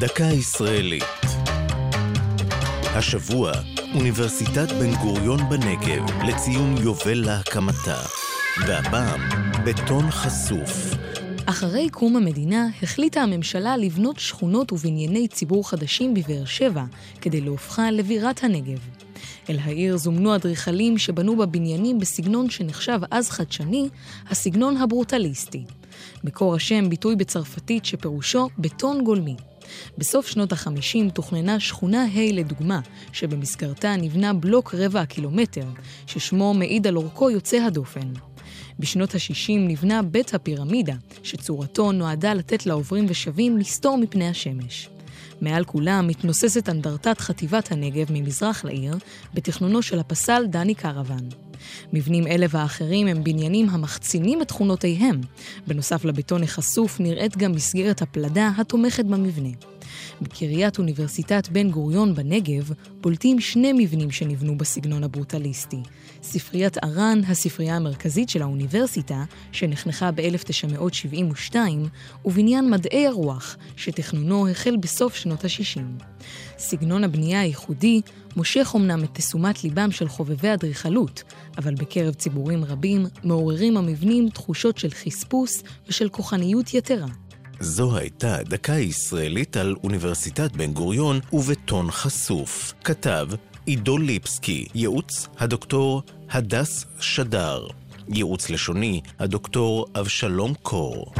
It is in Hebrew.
דקה ישראלית. השבוע, אוניברסיטת בן גוריון בנגב לציון יובל להקמתה. והפעם, בטון חשוף. אחרי קום המדינה החליטה הממשלה לבנות שכונות ובנייני ציבור חדשים בבאר שבע כדי להופכה לבירת הנגב. אל העיר זומנו אדריכלים שבנו בבניינים בסגנון שנחשב אז חדשני, הסגנון הברוטליסטי. מקור השם ביטוי בצרפתית שפירושו בטון גולמי. בסוף שנות ה-50 תוכננה שכונה ה' לדוגמה, שבמסגרתה נבנה בלוק רבע הקילומטר, ששמו מעיד על אורכו יוצא הדופן. בשנות ה-60 נבנה בית הפירמידה, שצורתו נועדה לתת לעוברים ושבים לסתור מפני השמש. מעל כולם מתנוססת אנדרטת חטיבת הנגב ממזרח לעיר, בתכנונו של הפסל דני קרוון. מבנים אלה ואחרים הם בניינים המחצינים את תכונותיהם. בנוסף לבטון החשוף נראית גם מסגרת הפלדה התומכת במבנה. בקריית אוניברסיטת בן גוריון בנגב בולטים שני מבנים שנבנו בסגנון הברוטליסטי. ספריית ארן, הספרייה המרכזית של האוניברסיטה, שנחנכה ב-1972, ובניין מדעי הרוח, שתכנונו החל בסוף שנות ה-60. סגנון הבנייה הייחודי מושך אמנם את תשומת ליבם של חובבי אדריכלות, אבל בקרב ציבורים רבים מעוררים המבנים תחושות של חספוס ושל כוחניות יתרה. זו הייתה דקה ישראלית על אוניברסיטת בן גוריון ובטון חשוף. כתב עידו ליפסקי, ייעוץ הדוקטור הדס שדר, ייעוץ לשוני הדוקטור אבשלום קור.